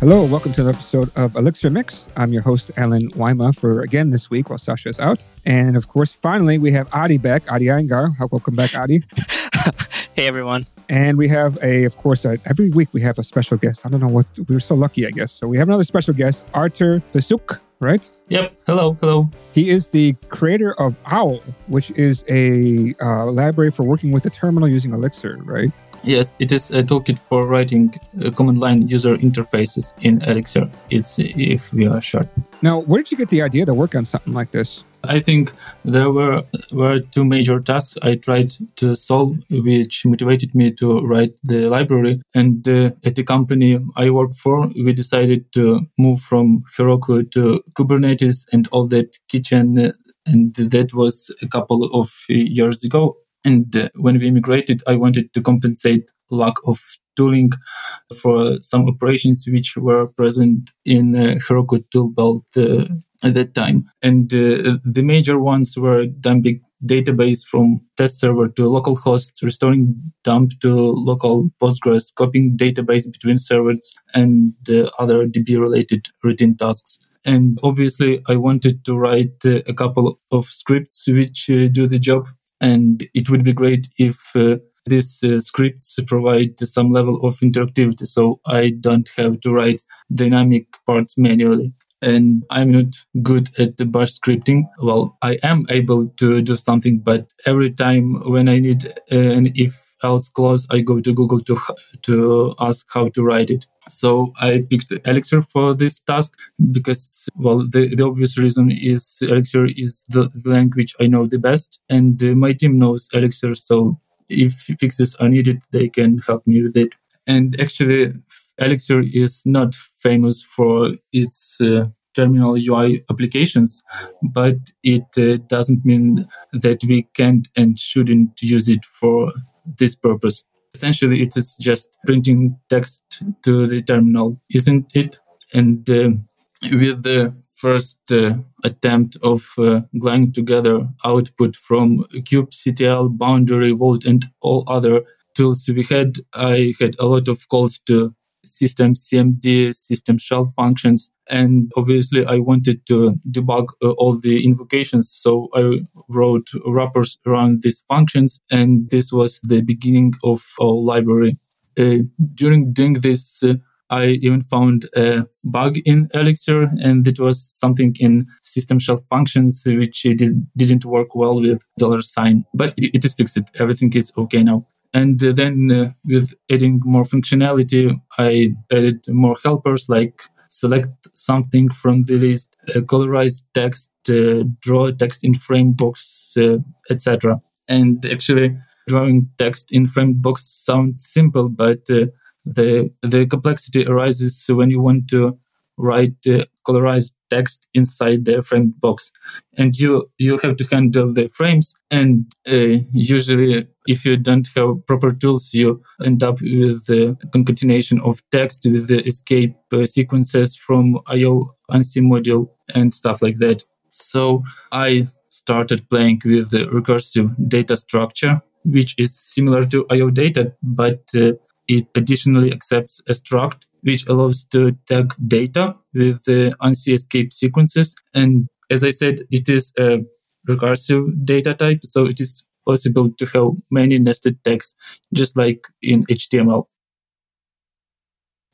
Hello, welcome to another episode of Elixir Mix. I'm your host, Allen Wyma, for again this week while Sasha is out. And of course, finally, we have Adi back, Adi Iyengar. Welcome back, Adi. hey, everyone. And we have a, of course, uh, every week we have a special guest. I don't know what, we were so lucky, I guess. So we have another special guest, Artur Plysyuk, right? Yep. Hello. Hello. He is the creator of OWL, which is a uh, library for working with the terminal using Elixir, right? Yes, it is a toolkit for writing uh, command line user interfaces in Elixir. It's if we are short. Now, where did you get the idea to work on something like this? I think there were were two major tasks I tried to solve, which motivated me to write the library. And uh, at the company I work for, we decided to move from Heroku to Kubernetes and all that kitchen. And that was a couple of years ago. And uh, when we immigrated, I wanted to compensate lack of tooling for some operations which were present in uh, Heroku tool belt uh, at that time. And uh, the major ones were dumping database from test server to local host, restoring dump to local Postgres, copying database between servers, and uh, other DB related routine tasks. And obviously, I wanted to write uh, a couple of scripts which uh, do the job and it would be great if uh, these uh, scripts provide some level of interactivity so I don't have to write dynamic parts manually. And I'm not good at the bash scripting. Well, I am able to do something, but every time when I need an if else clause, I go to Google to to ask how to write it. So I picked Elixir for this task because, well, the, the obvious reason is Elixir is the, the language I know the best, and uh, my team knows Elixir. So if fixes are needed, they can help me with it. And actually, Elixir is not famous for its uh, terminal UI applications, but it uh, doesn't mean that we can't and shouldn't use it for this purpose. Essentially, it is just printing text to the terminal, isn't it? And uh, with the first uh, attempt of uh, gluing together output from kubectl, Boundary, Vault, and all other tools we had, I had a lot of calls to system CMD, system shell functions. And obviously, I wanted to debug uh, all the invocations. So I wrote wrappers around these functions. And this was the beginning of our library. Uh, during doing this, uh, I even found a bug in Elixir, and it was something in system shell functions which did, didn't work well with dollar sign. But it is fixed. Everything is okay now. And then uh, with adding more functionality, I added more helpers like select something from the list, uh, colorize text, uh, draw text in Framebox, uh, etc. And actually, drawing text in frame box sounds simple, but the the complexity arises when you want to write uh, colorized text inside the frame box. And you you have to handle the frames and uh, usually if you don't have proper tools you end up with the concatenation of text with the escape uh, sequences from io ansi module and stuff like that. So i started playing with the recursive data structure which is similar to io data but uh, it additionally accepts a struct which allows to tag data with the ANSI escape sequences. And as I said, it is a recursive data type, so it is possible to have many nested tags, just like in HTML.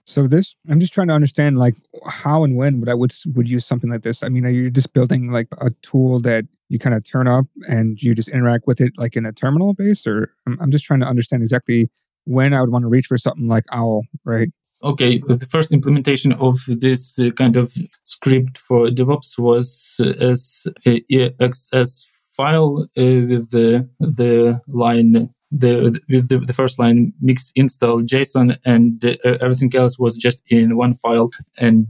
So this, I'm just trying to understand, like, how and when would I would would use something like this? I mean, are you just building like a tool that you kind of turn up and you just interact with it like in a terminal base, or I'm, I'm just trying to understand exactly when I would want to reach for something like OWL, right? okay, the first implementation of this uh, kind of script for DevOps was as a EXS file uh, with the the line the with the, the first line mix install JSON and uh, everything else was just in one file and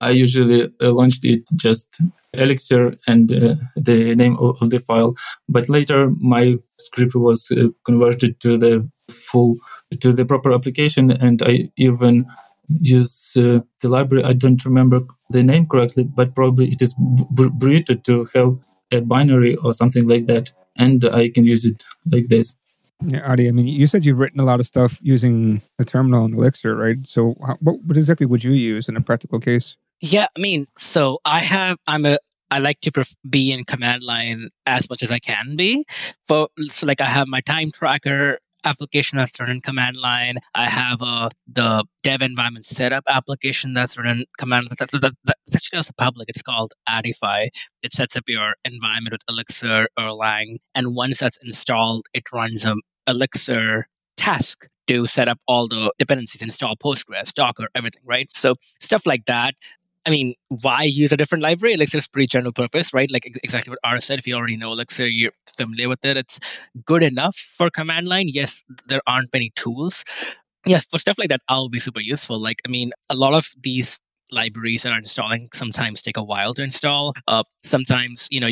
I usually launched it just Elixir and the name of, of, the file but later my script was converted to the full to the proper application and I even use uh, the library. I don't remember the name correctly, but probably it is Burrito to have a binary or something like that. And I can use it like this. Yeah, Adi, I mean, you said you've written a lot of stuff using the terminal and Elixir, right? So, how, what, what exactly would you use in a practical case? Yeah, I mean, so I have, I'm a, I like to pref- be in command line as much as I can be. For so, like, I have my time tracker application that's run in command line. I have uh, the dev environment setup application that's run in command line. That, that, that's actually also public. It's called Adify. It sets up your environment with Elixir, Erlang, and once that's installed, it runs a Elixir task to set up all the dependencies, install Postgres, Docker, everything, right? So stuff like that. I mean, why use a different library? Elixir is pretty general purpose, right? Like ex- exactly what Ara said. If you already know Elixir, you're familiar with it. It's good enough for command line. Yes, there aren't many tools. Yeah, for stuff like that, I'll be super useful. Like, I mean, a lot of these libraries that are installing sometimes take a while to install. Uh, sometimes, you know,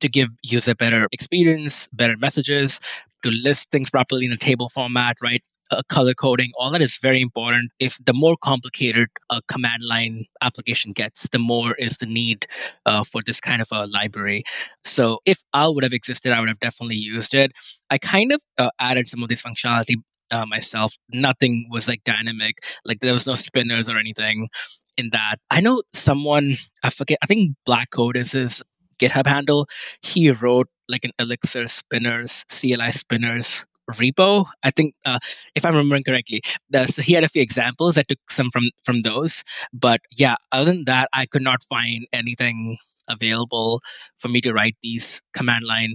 to give user better experience, better messages, to list things properly in a table format, right? Uh, color coding, all that is very important. If the more complicated a command line application gets, the more is the need uh, for this kind of a library. So if OWL would have existed, I would have definitely used it. I kind of uh, added some of this functionality uh, myself. Nothing was like dynamic, like there was no spinners or anything in that. I know someone, I forget, I think Black Code is his GitHub handle. He wrote like an Elixir spinners, CLI spinners repo. I think, uh, if I'm remembering correctly, so he had a few examples. I took some from from those, but yeah, other than that, I could not find anything available for me to write these command line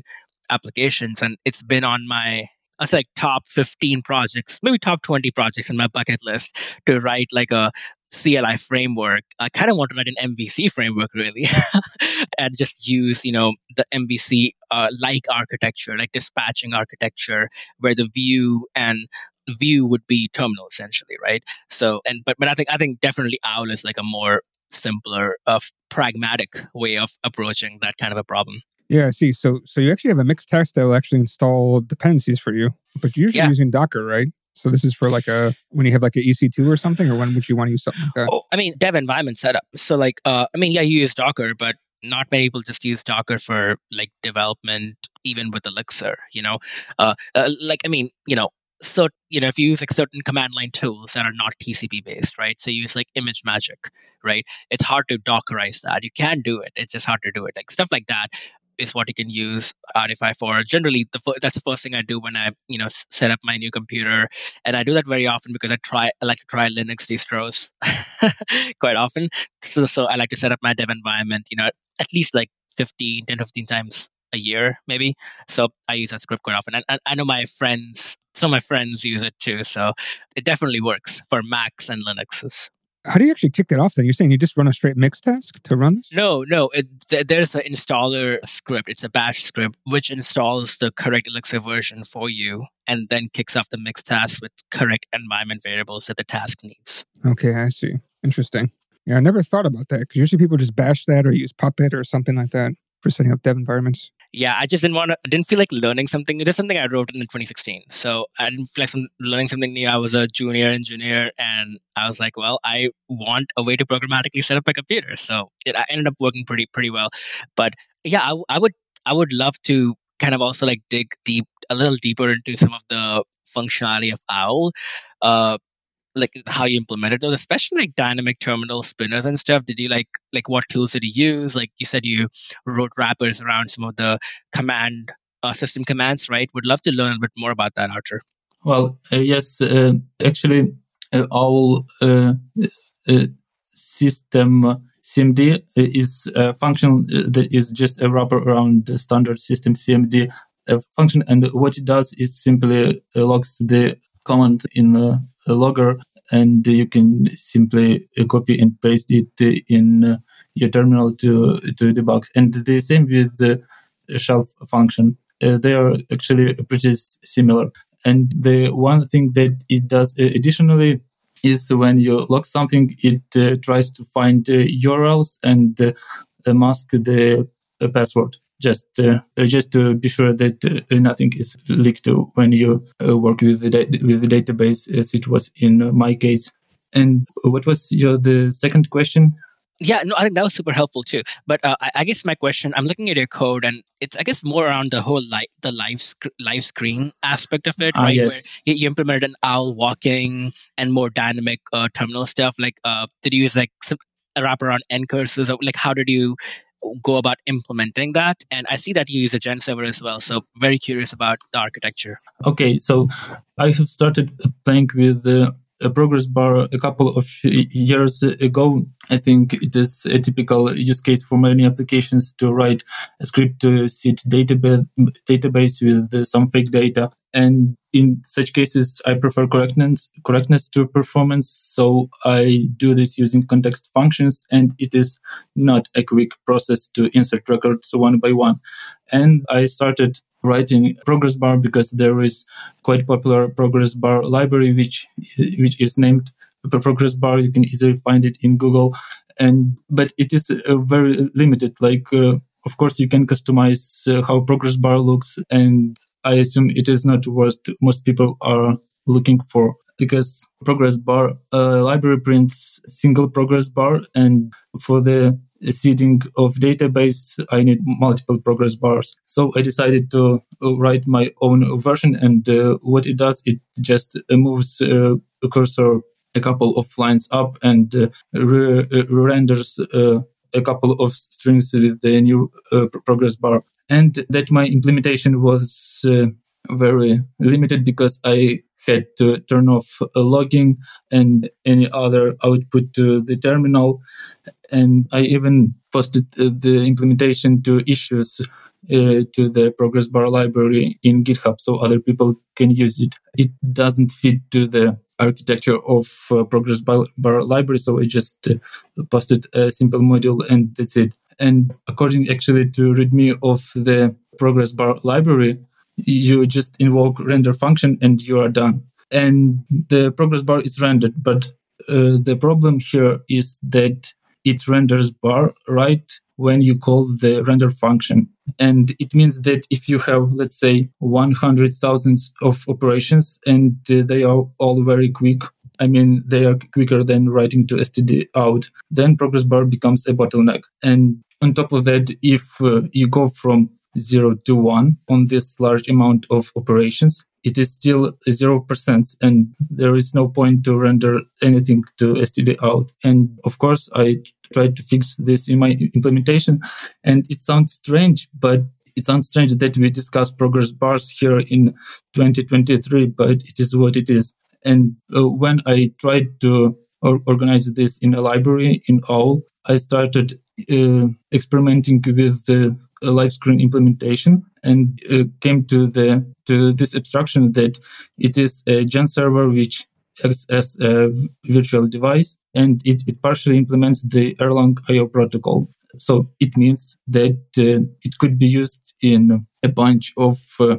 applications, and it's been on my I like top 15 projects, maybe top 20 projects in my bucket list to write like a CLI framework. I kind of want to write an MVC framework really and just use, you know, the MVC uh, like architecture, like dispatching architecture, where the view and view would be terminal essentially, right? So, and but but I think I think definitely OWL is like a more simpler, uh, pragmatic way of approaching that kind of a problem. Yeah, I see. So so you actually have a mixed test that will actually install dependencies for you, but you're usually Yeah. using Docker, right? So this is for like a when you have like a EC2 or something, or when would you want to use something like that? Oh, I mean, dev environment setup. So, like, uh, I mean, yeah, you use Docker, but not many people just use Docker for like development, even with Elixir. You know, uh, uh, like, I mean, you know, so you know, if you use like certain command line tools that are not TCP based, right? So you use like ImageMagick, right? It's hard to Dockerize that. You can do it. It's just hard to do it. Like stuff like that is what you can use Adify for. Generally, the that's the first thing I do when I you know set up my new computer, and I do that very often because I try I like to try Linux distros quite often. So so I like to set up my dev environment, you know, at least like 15, 10, 15 times a year maybe. So I use that script quite often, and, and I know my friends. Some of my friends use it too, so it definitely works for Macs and Linuxes. How do you actually kick that off then? You're saying you just run a straight mix task to run this? No, no. It, th- there's an installer script. It's a bash script which installs the correct Elixir version for you and then kicks off the mix task with correct environment variables that the task needs. Okay, I see. Interesting. Yeah, I never thought about that because usually people just bash that or use Puppet or something like that for setting up dev environments. Yeah, I just didn't want to. I didn't feel like learning something. There's something I wrote in 2016, so I didn't feel like some, learning something new. I was a junior engineer, and I was like, well, I want a way to programmatically set up a computer. So it I ended up working pretty pretty well. But yeah, I, I would I would love to kind of also like dig deep a little deeper into some of the functionality of OWL. Uh, like how you implemented those, especially like dynamic terminal spinners and stuff. Did you like like what tools did you use? Like you said, you wrote wrappers around some of the command uh, system commands, right? Would love to learn a bit more about that, Archer. Well, uh, yes, uh, actually, uh, our uh, uh, system CMD is a function that is just a wrapper around the standard system CMD function, and what it does is simply logs the command in logger, and you can simply uh, copy and paste it in uh, your terminal to to debug. And the same with the shell function. Uh, they are actually pretty similar. And the one thing that it does uh, additionally is when you log something, it uh, tries to find uh, URLs and mask the password. Just, uh, uh, just to be sure that uh, nothing is leaked when you uh, work with the da- with the database, as it was in uh, my case. And what was your the second question? Yeah, no, I think that was super helpful too. But uh, I, I, guess my question, I'm looking at your code, and it's I guess more around the whole live the live sc- live screen aspect of it, ah, right? yes. Where you, implemented an owl walking and more dynamic uh, terminal stuff. Like, uh, did you use like some, a wraparound ncurses? Or, like, how did you go about implementing that? And I see that you use a Gen server as well. So very curious about the architecture. Okay, so I have started playing with the a progress bar a couple of uh, years ago. I think it is a typical use case for many applications to write a script to sit database database with some fake data. And in such cases, I prefer correctness correctness to performance. So I do this using context functions, and it is not a quick process to insert records one by one. And I started writing progress bar because there is quite popular progress bar library which which is named progress bar you can easily find it in google and but it is uh, very limited like uh, of course you can customize uh, how progress bar looks and i assume it is not what most people are looking for because progress bar uh, library prints single progress bar and for the seeding of database, I need multiple progress bars. So I decided to uh, write my own version. And uh, what it does, it just uh, moves uh, a cursor a couple of lines up and uh, re- renders uh, a couple of strings with the new progress bar. And that my implementation was very limited because I had to turn off logging and any other output to the terminal and I even posted uh, the implementation to issues uh, to the progress bar library in GitHub so other people can use it. It doesn't fit to the architecture of uh, progress bar, bar, library, so I just uh, posted a simple module and that's it. And according actually to README of the progress bar library, you just invoke render function and you are done. And the progress bar is rendered, but uh, the problem here is that it renders bar right when you call the render function. And it means that if you have, let's say, 100,000 of operations and uh, they are all very quick, I mean, they are quicker than writing to std out, then progress bar becomes a bottleneck. And on top of that, if uh, you go from zero to one on this large amount of operations, it is still 0% and there is no point to render anything to std out. And of course, I tried to fix this in my implementation and it sounds strange, but it sounds strange that we discuss progress bars here in 2023, but it is what it is. And uh, when I tried to or organize this in a library in OWL, I started uh, experimenting with the live screen implementation and uh, came to the to this abstraction that it is a gen server which acts as a virtual device and it, it partially implements the erlang io protocol. So it means that uh, it could be used in a bunch of uh,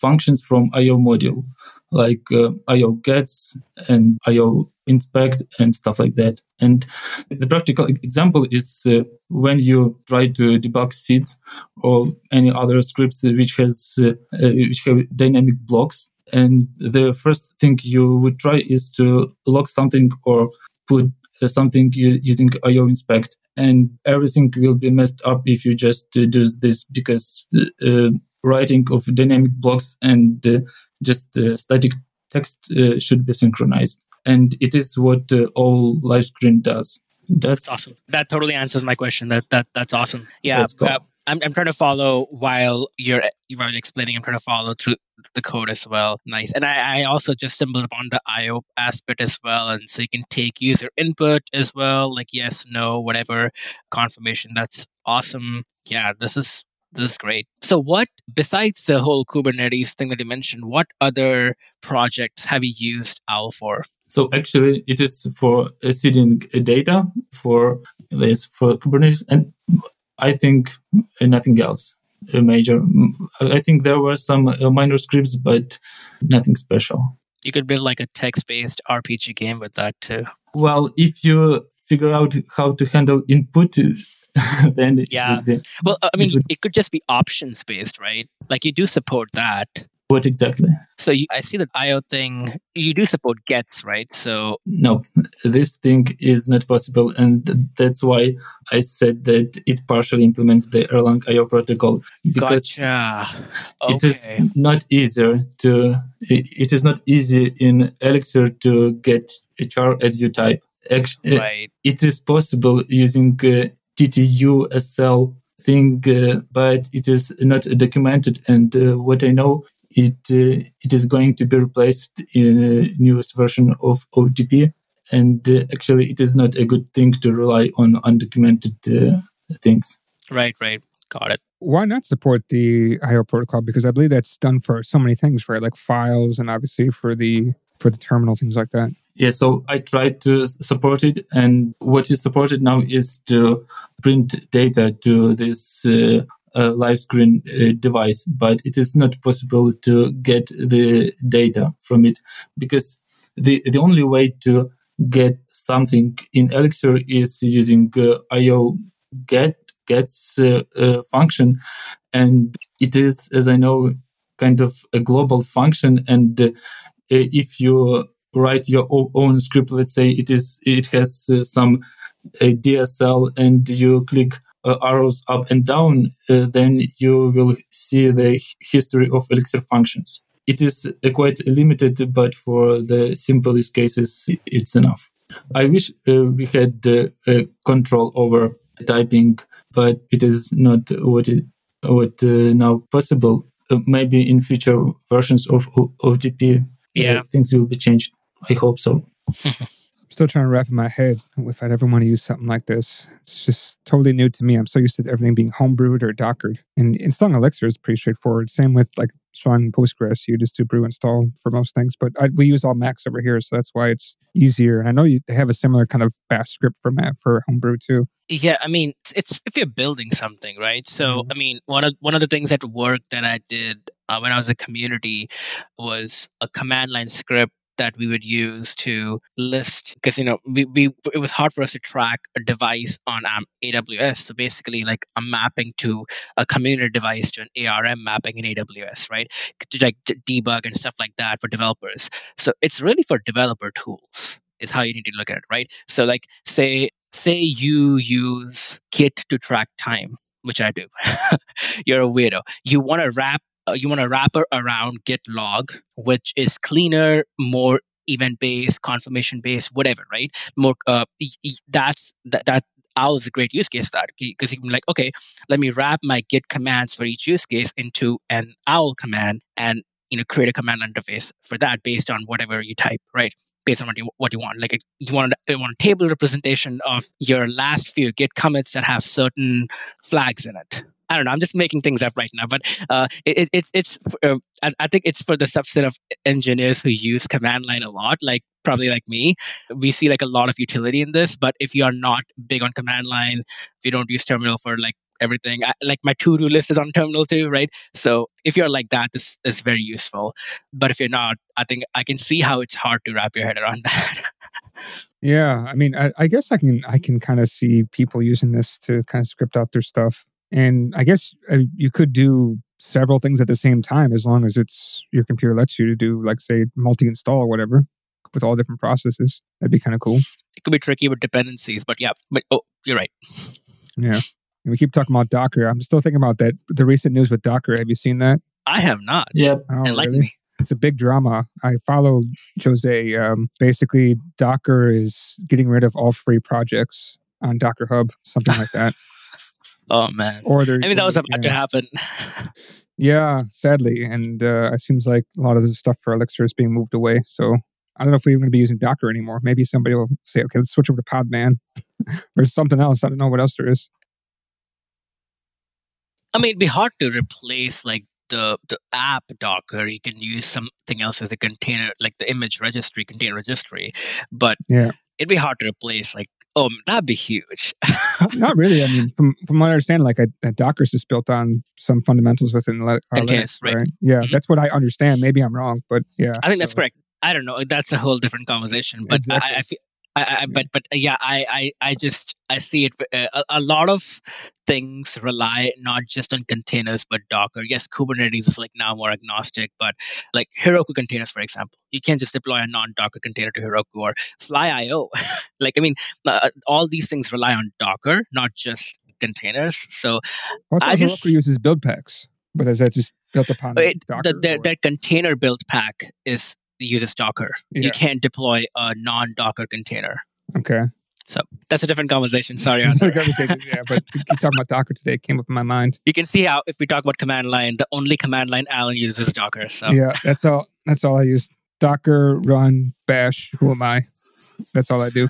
functions from io module like uh, io gets and io inspect and stuff like that. And the practical example is uh, when you try to debug seeds or any other scripts which has uh, uh, which have dynamic blocks. And the first thing you would try is to log something or put uh, something using IO inspect. And everything will be messed up if you just uh, do this because uh, writing of dynamic blocks and just static text should be synchronized and it is what uh, OWL live screen does. That's, that's, awesome. That totally answers my question. That that that's awesome. Yeah, uh, I'm I'm trying to follow while you're you're explaining. I'm trying to follow through the code as well. Nice. And I, I also just stumbled upon the IO aspect as well, and so you can take user input as well, like yes, no, whatever confirmation. That's awesome. Yeah, this is this is great. So, what besides the whole Kubernetes thing that you mentioned, what other projects have you used OWL for? So actually, it is for seeding data for this for Kubernetes, and I think nothing else major. I think there were some uh, minor scripts, but nothing special. You could build like a text-based RPG game with that too. Well, if you figure out how to handle input then yeah be, well i mean it, would, it, could just be options based right like you do support that What exactly? So you, I see that IO thing. You do support gets, right? So no, this thing is not possible, and that's why I said that it partially implements the Erlang IO protocol because gotcha. okay. it is not easier to. It is not easy in Elixir to get a char as you type. Actually, right. it is possible using uh, tty_sl thing, uh, but it is not documented. And uh, what I know it uh, it is going to be replaced in the newest version of OTP. And uh, actually, it is not a good thing to rely on undocumented uh, things. Right, right. Got it. Why not support the IO protocol? Because I believe that's done for so many things, right? Like files and obviously for the for the terminal, things like that. Yeah, so I tried to support it, and what is supported now is to print data to this uh, a live screen uh, device, but it is not possible to get the data from it because the, the only way to get something in Elixir is using uh, IO get gets uh, uh, function, and it is, as I know, kind of a global function. And uh, if you write your own script, let's say it is it has uh, some DSL, and you click uh, arrows up and down, uh, then you will see the history of Elixir functions. It is uh, quite limited, but for the simple use cases, it's enough. I wish we had control over typing, but it is not what it, what now possible. maybe in future versions of OTP, yeah. things will be changed. I hope so. still trying to wrap in my head if I'd ever want to use something like this. It's just totally new to me. I'm so used to everything being homebrewed or dockered. And installing Elixir is pretty straightforward. Same with like Sean Postgres. You just do brew install for most things. But I, we use all Macs over here, so that's why it's easier. And I know you have a similar kind of bash script format for homebrew too. Yeah, I mean, it's if you're building something, right? So, mm-hmm. I mean, one of one of the things at work that I did uh, when I was a community was a command line script that we would use to list because you know we, we it was hard for us to track a device on um, aws so basically like a mapping to a community device to an ARN mapping in aws right? To like debug and stuff like that for developers. So it's really for developer tools is how you need to look at it right? So like say say you use git to track time which i do. You're a weirdo. You want to wrap uh, you want to wrap around git log which is cleaner more event based confirmation based whatever right more uh, that's that, that owl is a great use case for that because you can be like okay let me wrap my git commands for each use case into an owl command and you know create a command interface for that based on whatever you type right based on what you what you want. Like you want you want a table representation of your last few Git commits that have certain flags in it. I don't know. I'm just making things up right now, but uh, it, it's it's. Uh, I, I, think it's for the subset of engineers who use command line a lot, like probably like me. We see like a lot of utility in this, but if you are not big on command line, if you don't use terminal for like everything, I, like my to do list is on terminal too, right? So if you're like that, this is very useful. But if you're not, I think I can see how it's hard to wrap your head around that. yeah, I mean, I, I guess I can I can kind of see people using this to kind of script out their stuff and I guess uh, you could do several things at the same time as long as it's your computer lets you to do, like, say, multi install or whatever with all different processes. That'd be kind of cool. It could be tricky with dependencies, but yeah, but oh, you're right. Yeah. And we keep talking about Docker. I'm still thinking about that. The recent news with Docker. Have you seen that? I have not. Yep. Oh, Enlighten really? me. It's a big drama. I follow Jose. Um, basically, Docker is getting rid of all free projects on Docker Hub, something like that. Oh man. Or I mean, that was about to happen. yeah, sadly, and uh, it seems like a lot of the stuff for Elixir is being moved away. So I don't know if we're going to be using Docker anymore. Maybe somebody will say, "Okay, let's switch over to Podman," or something else. I don't know what else there is. I mean, it'd be hard to replace like the the app Docker. You can use something else as a container, like the image registry, container registry. But yeah, it'd be hard to replace like Oh, that'd be huge. Not really. I mean, from from what I understand, like a, a Docker's is built on some fundamentals within uh, Linux, right? right? Yeah, mm-hmm. that's what I understand. Maybe I'm wrong, but yeah. I think so. that's correct. I don't know. That's a whole different conversation. But exactly. I, I, feel I, I, but but uh, yeah, I, I I just I see it. Uh, a, a lot of things rely not just on containers but Docker. Yes, Kubernetes is like now more agnostic, but like Heroku containers, for example, you can't just deploy a non-Docker container to Heroku or Fly.io. like I mean, uh, all these things rely on Docker, not just containers. So Well, I just just- uses build packs, but is that just built upon it, Docker? the, the, or- that container build pack is uses Docker. Yeah. You can't deploy a non-Docker container. okay. So that's a different conversation. Sorry, It's Arthur. conversation, yeah, but you keep talking about Docker today. It came up in my mind. you can see how if we talk about command line, the only command line Alan uses is Docker. So Yeah, that's all. That's all I use. Docker, run, bash. Who am I? That's all I do.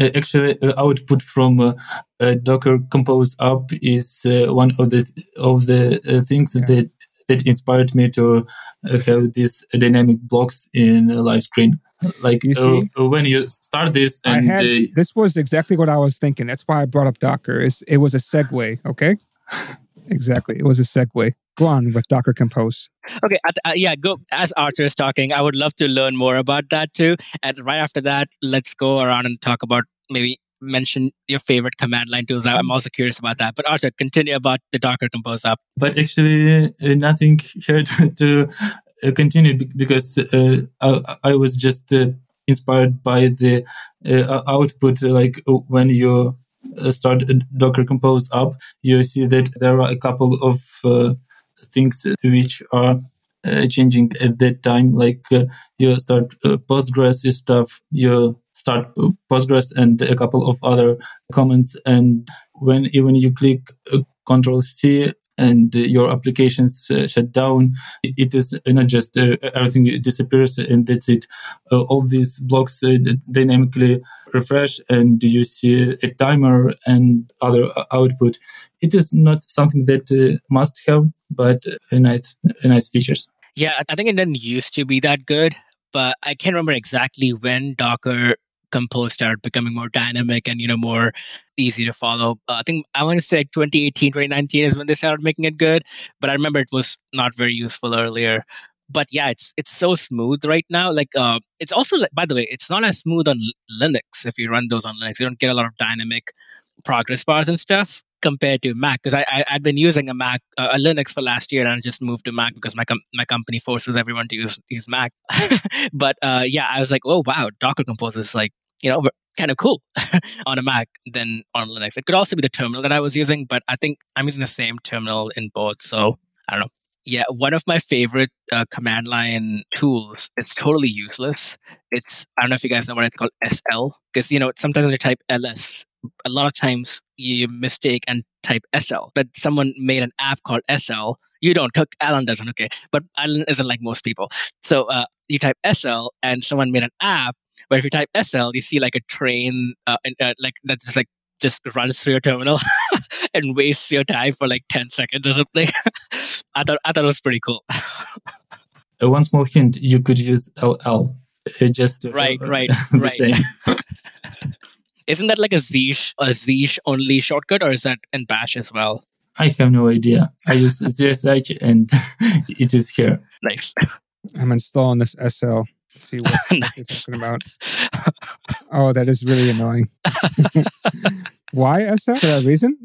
Uh, actually, uh, output from uh, uh, Docker Compose app is uh, one of the of the uh, things Yeah. that that inspired me to uh, have these dynamic blocks in uh, live screen. Like You uh, see? uh, when you start this and had uh, this was exactly what I was thinking. That's why I brought up Docker. Is it was a segue? Okay, exactly. It was a segue. Go on with Docker Compose. okay, uh, yeah. Go as Arthur is talking. I would love to learn more about that too. And right after that, let's go around and talk about maybe mention your favorite command line tools. I'm also curious about that. But Arthur, continue about the Docker Compose app. but actually uh, nothing here to, to uh, continue because uh, I, I was just uh, inspired by the uh, output like uh, when you start docker compose up you see that there are a couple of things which are changing at that time like you start postgres stuff you start postgres and a couple of other comments. And when even you click uh, control c and your applications uh, shut down it, is not just uh, everything disappears and that's it. Uh, all these blocks uh, dynamically refresh and you see a timer and other uh, output. It is not something that must have but a nice a nice features. Yeah, I think it didn't used to be that good, but I can't remember exactly when Docker Compose started becoming more dynamic and you know more easy to follow. Uh, I think I want to say like 2018, 2019 is when they started making it good, but I remember it was not very useful earlier. But yeah, it's it's so smooth right now. Like uh, it's also like by the way, it's not as smooth on Linux. If you run those on Linux, you don't get a lot of dynamic progress bars and stuff compared to Mac because I, I I'd been using a Mac uh, a Linux for last year and I just moved to Mac because my com- my company forces everyone to use use Mac. but uh, yeah, I was like, oh wow, Docker Compose is like you know kind of cool on a Mac than on Linux. It could also be the terminal that I was using, but I think I'm using the same terminal in both. So I don't know. Yeah, one of my favorite uh, command line tools. It's totally useless. It's I don't know if you guys know what it's called SL because you know sometimes you type ls, a lot of times you mistake and type SL, but someone made an app called SL. You don't. Cook Alan doesn't. Okay, but Alan isn't like most people. So uh, you type SL, and someone made an app. But if you type SL, you see like a train, uh, and, uh, like that just like just runs through your terminal and wastes your time for like ten seconds or something. I thought I thought it was pretty cool. uh, one small hint you could use ll uh, just Right, right, right. Same. Isn't that like a zsh a zsh only shortcut, or is that in Bash as well? i have no idea i use zsh and it is here Nice, I'm installing this SL. to See what you're talking about. Oh, that is really annoying. Why SL? For that reason?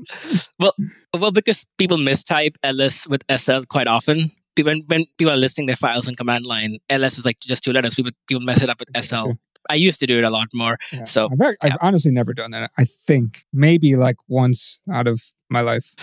Well, well, because people mistype ls with sl quite often. When when people are listing their files in command line, ls is like just two letters. People people mess it up with sl. I used to do it a lot more. Yeah. So, I've, ac- I've yeah. honestly never done that. I think maybe like once out of my life.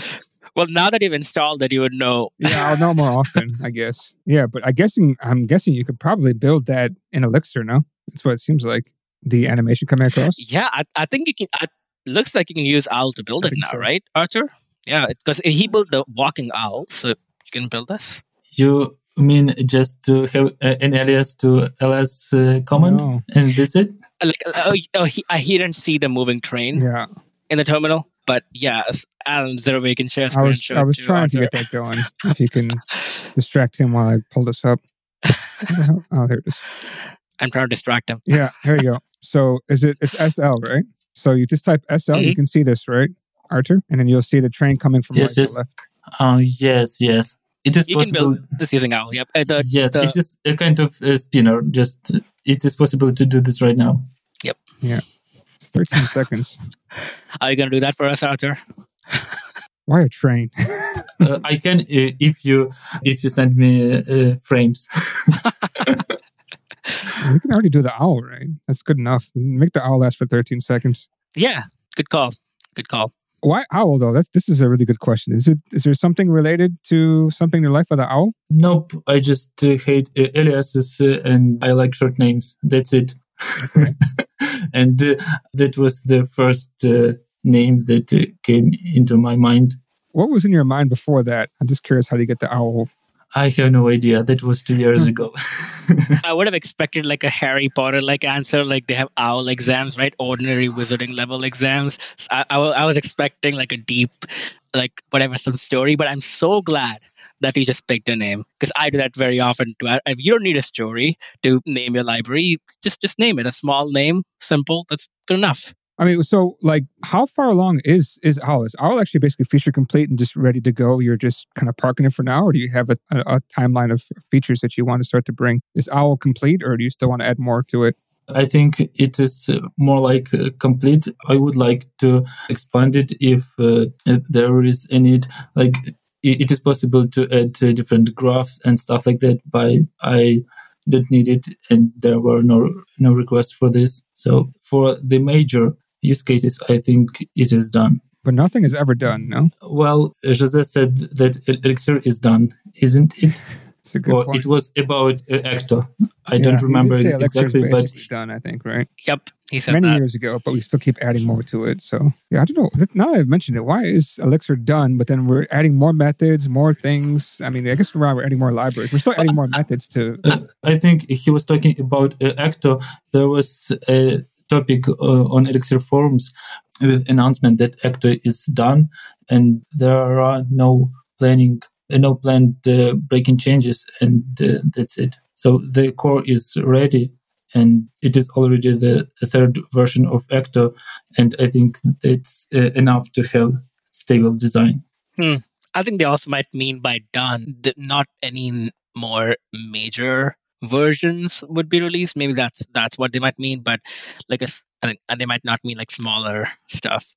Well, now that you've installed it, you would know. Yeah, I'll know more often, I guess. Yeah, but I guessing I'm guessing you could probably build that in Elixir, no? That's what it seems like. The animation coming across. Yeah, I, I think you can. I, looks like you can use owl to build I it now, so. right, Arthur? Yeah, because he built the walking owl, so you can build this. you mean just to have uh, an alias to ls uh, command No. and that's it Uh, Like, uh, oh, oh, he, uh, he didn't see the moving train Yeah. in the terminal, but yeah, as Alan, is there a way you can share a I screen and was show I it was to trying to get that going. If you can distract him while I pull this up. Where the hell? Oh, there it is. I'm trying to distract him. Yeah, here you go. So is it it's SL, right? So you just type SL, you Mhm. can see this, right, Arthur? And then you'll see the train coming from Yes, right yes. to left. oh yes yes it is You can possible build this using owl. Yep. Uh, the, yes the- it is a kind of a spinner just uh, it is possible to do this right now Yep. Yeah. 13 seconds. Are you gonna do that for us, Arthur? Why a train? uh, I can uh, if you if you send me uh, frames. we can already do the owl, right? That's good enough. Make the owl last for 13 seconds. Yeah, good call. Good call. Why owl though? That's this is a really good question. Is it is there something related to something in your life with the owl? Nope. I just uh, hate uh, aliases uh, and I like short names. That's it. and uh, that was the first uh, name that uh, came into my mind. What was in your mind before that? I'm just curious how do you get the owl? I have no idea. That was two years hmm. ago. I would have expected like a Harry Potter like answer, like they have owl exams, right? Ordinary wizarding level exams. So I, I, I was expecting like a deep, like whatever, some story. But I'm so glad that you just picked a name because I do that very often too. If you don't need a story to name your library, just just name it a small name, simple. That's good enough. I mean, so like, how far along is is Owl? Is Owl actually basically feature complete and just ready to go? You're just kind of parking it for now, or do you have a, a, a timeline of features that you want to start to bring? Is Owl complete, or do you still want to add more to it? I think it is uh, more like uh, complete. I would like to expand it if, uh, if there is a need. Like it is possible to add uh, different graphs and stuff like that, but I don't need it, and there were no no requests for this. So for the major use cases, I think it is done. But nothing is ever done, no? Well, Jose said that Elixir is done, isn't it? It's a good or point. it was about uh, Ecto. I Yeah, don't he remember did say exactly, but basically done, I think, right? Yep, he said Many that. years ago, but we still keep adding more to it. So yeah, I don't know. Now that I've mentioned it, why is Elixir done? But then we're adding more methods, more things. I mean, I guess we're, we're adding more libraries. We're still adding more methods to. uh, I think he was talking about uh, Ecto. There was a topic uh, on Elixir forums with announcement that Ecto is done, and there are no planning, uh, no planned uh, breaking changes, and that's it. So the core is ready, and it is already the third version of Ecto, and I think it's uh, enough to have stable design. I think they also might mean by done that not any more major versions would be released. Maybe that's that's what they might mean, but like a, and they might not mean like smaller stuff.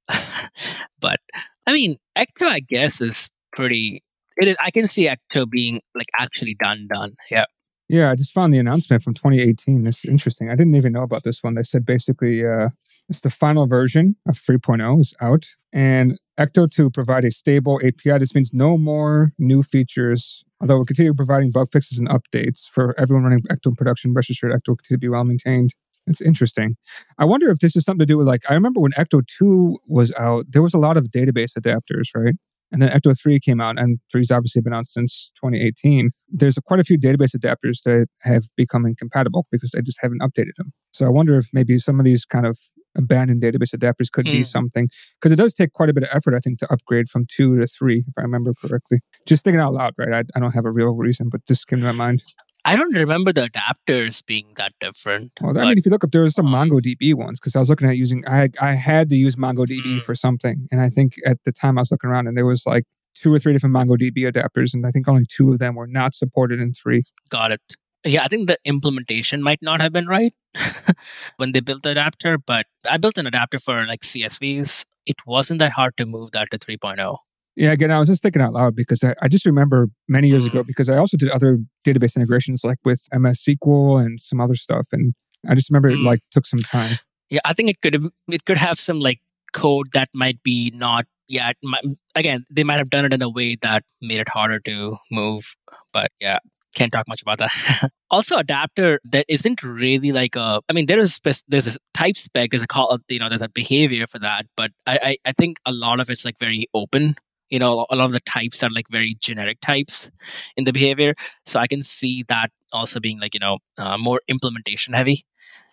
but I mean, Ecto, I guess, is pretty. It is. I can see Ecto being like actually done, done. Yeah. Yeah, I just found the announcement from 2018. This is interesting. I didn't even know about this one. They said basically uh, it's the final version of 3.0 is out, and Ecto to provide a stable API. This means no more new features. Although we'll continue providing bug fixes and updates for everyone running Ecto in production. Rest assured, Ecto will continue to be well maintained. It's interesting. I wonder if this is something to do with like I remember when Ecto 2 was out, there was a lot of database adapters, right? And then Ecto 3 came out, and 3's obviously been out since 2018. There's quite a few database adapters that have become incompatible because they just haven't updated them. So I wonder if maybe some of these kind of abandoned database adapters could be Hmm. something because it does take quite a bit of effort, I think, to upgrade from 2 to 3, if I remember correctly. Just thinking out loud, right? I, I don't have a real reason, but just came to my mind. I don't remember the adapters being that different. Well, I mean, if you look up, there was some Um, MongoDB ones because I was looking at using. I I had to use MongoDB Mm. for something, and I think at the time I was looking around, and there was like two or three different MongoDB adapters, and I think only two of them were not supported in three. Got it. Yeah, I think the implementation might not have been right when they built the adapter, but I built an adapter for like CSVs. It wasn't that hard to move that to oh. 3.0. Yeah, again, I was just thinking out loud because I, I just remember many years ago Mm. because I also did other database integrations like with MS SQL and some other stuff, and I just remember it Mm. like took some time. Yeah, I think it could have it could have some like code that might be not yeah, it might, again, they might have done it in a way that made it harder to move, but yeah, can't talk much about that. also, adapter that isn't really like a. I mean, there is there's a type spec, there's a call, you know, there's a behavior for that, but I, I I think a lot of it's like very open. You know, a lot of the types are like very generic types in the behavior, so I can see that also being like you know uh, more implementation heavy.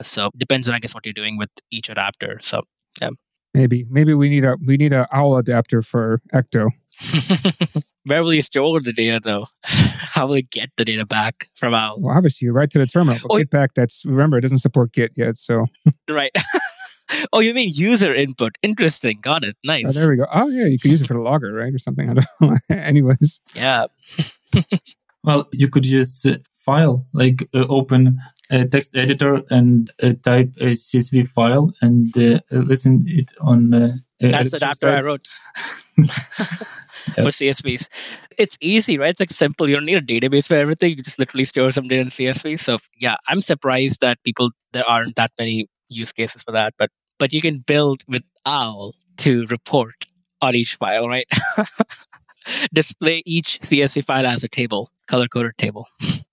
So depends on I guess what you're doing with each adapter. So yeah. Maybe maybe we need a we need a owl adapter for Ecto. where will you store the data though? How will you get the data back from Owl? Well, obviously, you're right to the terminal. But Oh, Git back, that's remember it doesn't support Git yet, so Right. oh, you mean user input? Interesting. Got it. oh, Nice. there we go. Oh yeah, you could use it for the logger, right, or something. I don't know. Anyways, yeah. Well, you could use uh, file like uh, open a text editor and uh, type a CSV file and uh, listen it on. Uh, That's the adapter I wrote. For CSVs. It's easy, right? It's like simple. You don't need a database for everything. You just literally store some data in CSV. So yeah, I'm surprised that people there aren't that many use cases for that. But but you can build with OWL to report on each file, right? Display each CSV file as a table, color coded table.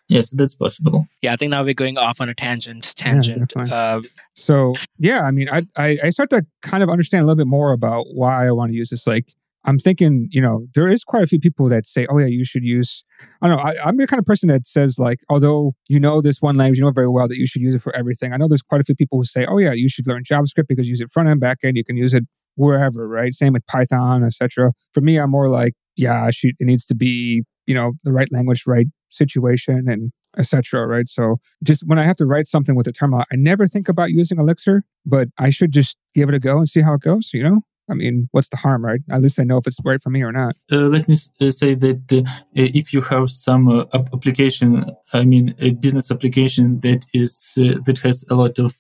Yes, that's possible. Yeah, I think now we're going off on a tangent. Tangent. Yeah, uh, so yeah, I mean, I, I I start to kind of understand a little bit more about why I want to use this. Like, I'm thinking, you know, there is quite a few people that say, oh, yeah, you should use, I don't know, I, am the kind of person that says, like, although you know this one language, you know very well that you should use it for everything. I know there's quite a few people who say, oh, yeah, you should learn JavaScript because you use it front end, back end, you can use it wherever, right? Same with Python, etc. For me, I'm more like, yeah, it needs to be, you know, the right language, right situation, and etc. Right. So just when I have to write something with a terminal, I never think about using Elixir, but I should just give it a go and see how it goes. You know. I mean, what's the harm, right? At least I know if it's right for me or not. Uh, let me uh, say that uh, if you have some uh, application, I mean, a business application that is uh, that has a lot of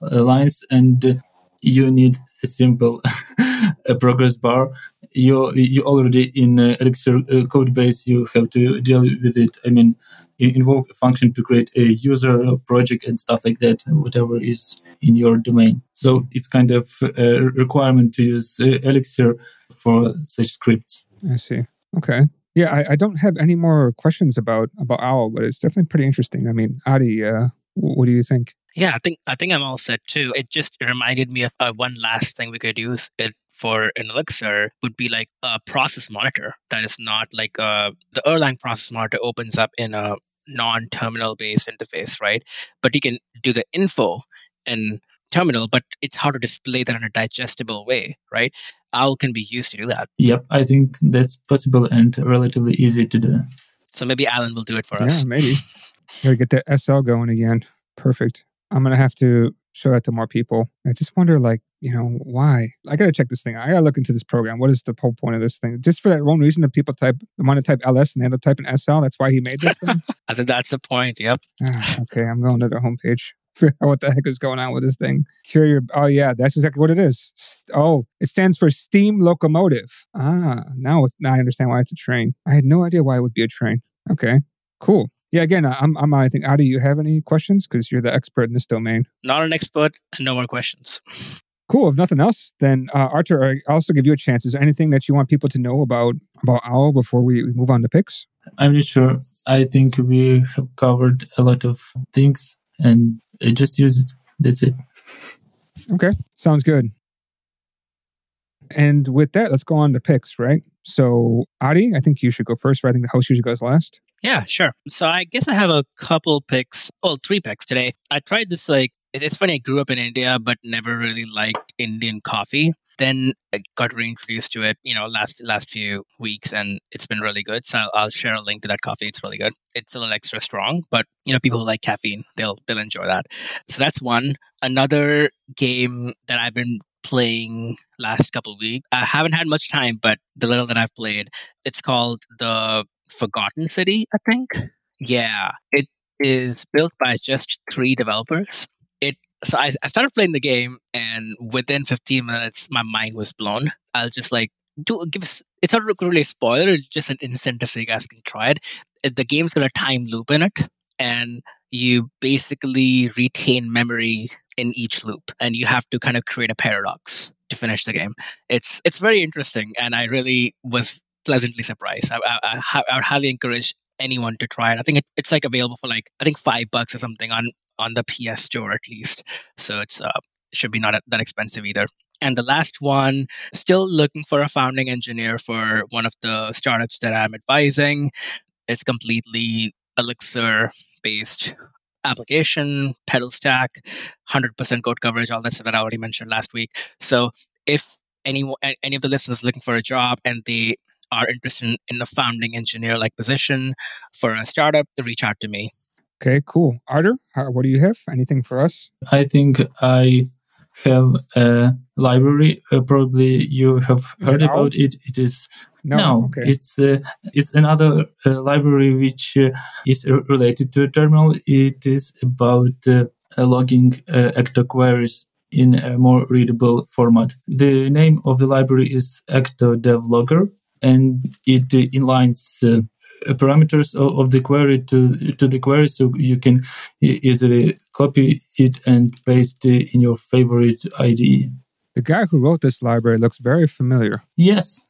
lines, and you need a simple a progress bar, you you already in Elixir code base, you have to deal with it. I mean, invoke a function to create a user a project and stuff like that, whatever is in your domain. So it's kind of a requirement to use uh, Elixir for such scripts. I see. Okay. Yeah, I, I, don't have any more questions about about OWL, but it's definitely pretty interesting. I mean, Adi, uh, what do you think? Yeah, I think I think I'm all set too. It just reminded me of uh, one last thing we could use it for an Elixir would be like a process monitor that is not like uh, the Erlang process monitor opens up in a non-terminal based interface, right? But you can do the info in terminal, but it's hard to display that in a digestible way, right? OWL can be used to do that. Yep, I think that's possible and relatively easy to do. So maybe Allen will do it for yeah, us. Yeah, maybe. Gotta get the SL going again. Perfect. I'm gonna have to show that to more people. I just wonder, like, you know, why? I gotta check this thing. I gotta look into this program. What is the whole point of this thing? Just for that one reason that people type want to type ls and end up typing SL. That's why he made this thing. I think that's the point. Yep. Ah, okay, I'm going to the homepage. Figure out what the heck is going on with this thing. Cure your. Oh yeah, that's exactly what it is. Oh, it stands for steam locomotive. Ah, now now I understand why it's a train. I had no idea why it would be a train. Okay, cool. Yeah, again, I'm, I'm I think, Adi, you have any questions? Because you're the expert in this domain. Not an expert, and no more questions. Cool. If nothing else, then uh, Artur, I also give you a chance. Is there anything that you want people to know about about OWL before we move on to picks? I'm not sure. I think we have covered a lot of things, and I just use it. That's it. Okay, sounds good. And with that, let's go on to picks, right? So, Adi, I think you should go first. Right? I think the host usually goes last. Yeah, sure. So I guess I have a couple picks, well, three picks today. I tried this like it's funny. I grew up in India, but never really liked Indian coffee. Then I got reintroduced to it, you know, last last few weeks, and it's been really good. So I'll, I'll share a link to that coffee. It's really good. It's a little extra strong, but you know, people who like caffeine, they'll they'll enjoy that. So that's one. Another game that I've been playing last couple weeks. I haven't had much time, but the little that I've played, it's called the Forgotten City, I think. Yeah, it is built by just three developers. It so I, I started playing the game, and within 15 minutes, my mind was blown. I'll just like do give us. It's not really a spoiler. It's just an incentive so you guys can try it. The game's got a time loop in it, and you basically retain memory in each loop, and you have to kind of create a paradox to finish the game. It's it's very interesting, and I really was pleasantly surprised. I, I, I, would highly encourage anyone to try it. I think it, it's like available for like I think five bucks or something on on the PS Store at least. So it's uh it should be not that expensive either. And the last one, still looking for a founding engineer for one of the startups that I'm advising. It's completely Elixir based application, PETAL stack, 100% code coverage, all that stuff that I already mentioned last week. So if any any of the listeners looking for a job and they are interested in, in a founding engineer like position for a startup, to reach out to me. Okay, cool. Artur, what do you have? Anything for us? I think I have a library. Uh, probably you have heard it about it. It is No, no, okay. it's uh, it's another uh, library which uh, is r- related to a terminal. It is about uh, uh, logging uh, Ecto queries in a more readable format. The name of the library is Ecto Dev Logger, and it uh, inlines uh, parameters of, of the query to to the query, so you can easily copy it and paste it in your favorite IDE. the guy who wrote this library looks very familiar. Yes,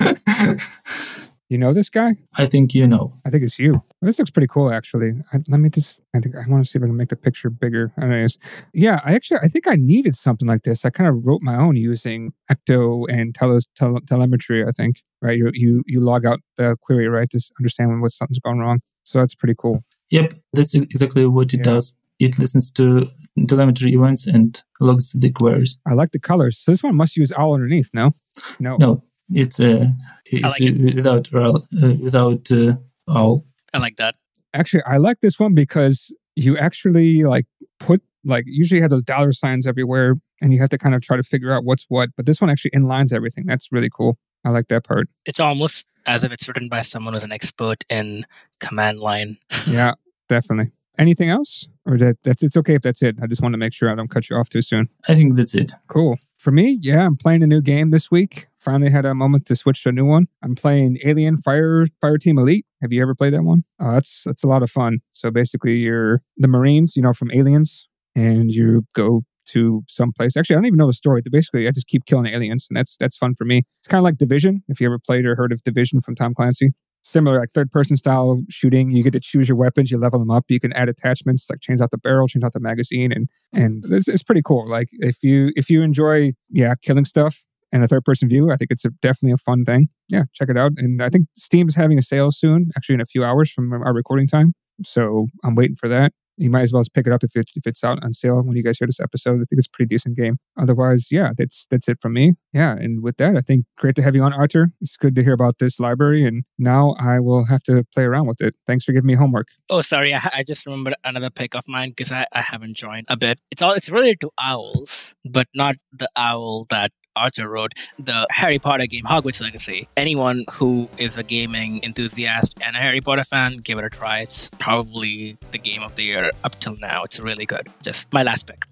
You know this guy? I think you know. I think it's you. This looks pretty cool, actually. I, let me just. I think I want to see if I can make the picture bigger. Anyways, yeah, I actually I think I needed something like this. I kind of wrote my own using Ecto and tele, tele, telemetry. I think right. You you you log out the query right to understand when what something's going wrong. So that's pretty cool. Yep, that's exactly what it Yeah. does. It listens to telemetry events and logs the queries. I like the colors. So this one must use owl underneath. No, no. No, it's uh, it's like it. without uh, without uh, owl. I like that. Actually, I like this one because you actually like put like usually you have those dollar signs everywhere, and you have to kind of try to figure out what's what. But this one actually inlines everything. That's really cool. I like that part. It's almost as if it's written by someone who's an expert in command line. Yeah, definitely. Anything else, or that that's it's okay if that's it. I just want to make sure I don't cut you off too soon. I think that's it. Cool. For me, yeah, I'm playing a new game this week. Finally had a moment to switch to a new one. I'm playing Alien Fire Fire Team Elite. Have you ever played that one? Oh, that's that's a lot of fun. So basically, you're the Marines, you know, from Aliens, and you go to some place. Actually, I don't even know the story. But basically, I just keep killing aliens, and that's that's fun for me. It's kind of like Division. If you ever played or heard of Division from Tom Clancy, similar like third person style shooting. You get to choose your weapons, you level them up. You can add attachments like change out the barrel, change out the magazine, and and it's, it's pretty cool. Like if you if you enjoy yeah killing stuff and a third person view, I think it's a, definitely a fun thing. Yeah, check it out. And I think Steam is having a sale soon, actually in a few hours from our recording time. So I'm waiting for that. You might as well pick it up if it, if it's out on sale when you guys hear this episode. I think it's a pretty decent game. Otherwise, yeah, that's that's it from me. Yeah, and with that, I think great to have you on, Arthur. It's good to hear about this library, and now I will have to play around with it. Thanks for giving me homework. Oh, sorry. I, I just remembered another pick of mine because I, I haven't joined a bit. It's all it's related to owls, but not the owl that Arthur wrote. The Harry Potter game, Hogwarts Legacy. Anyone who is a gaming enthusiast and a Harry Potter fan, give it a try. It's probably the game of the year up till now. It's really good. Just my last pick.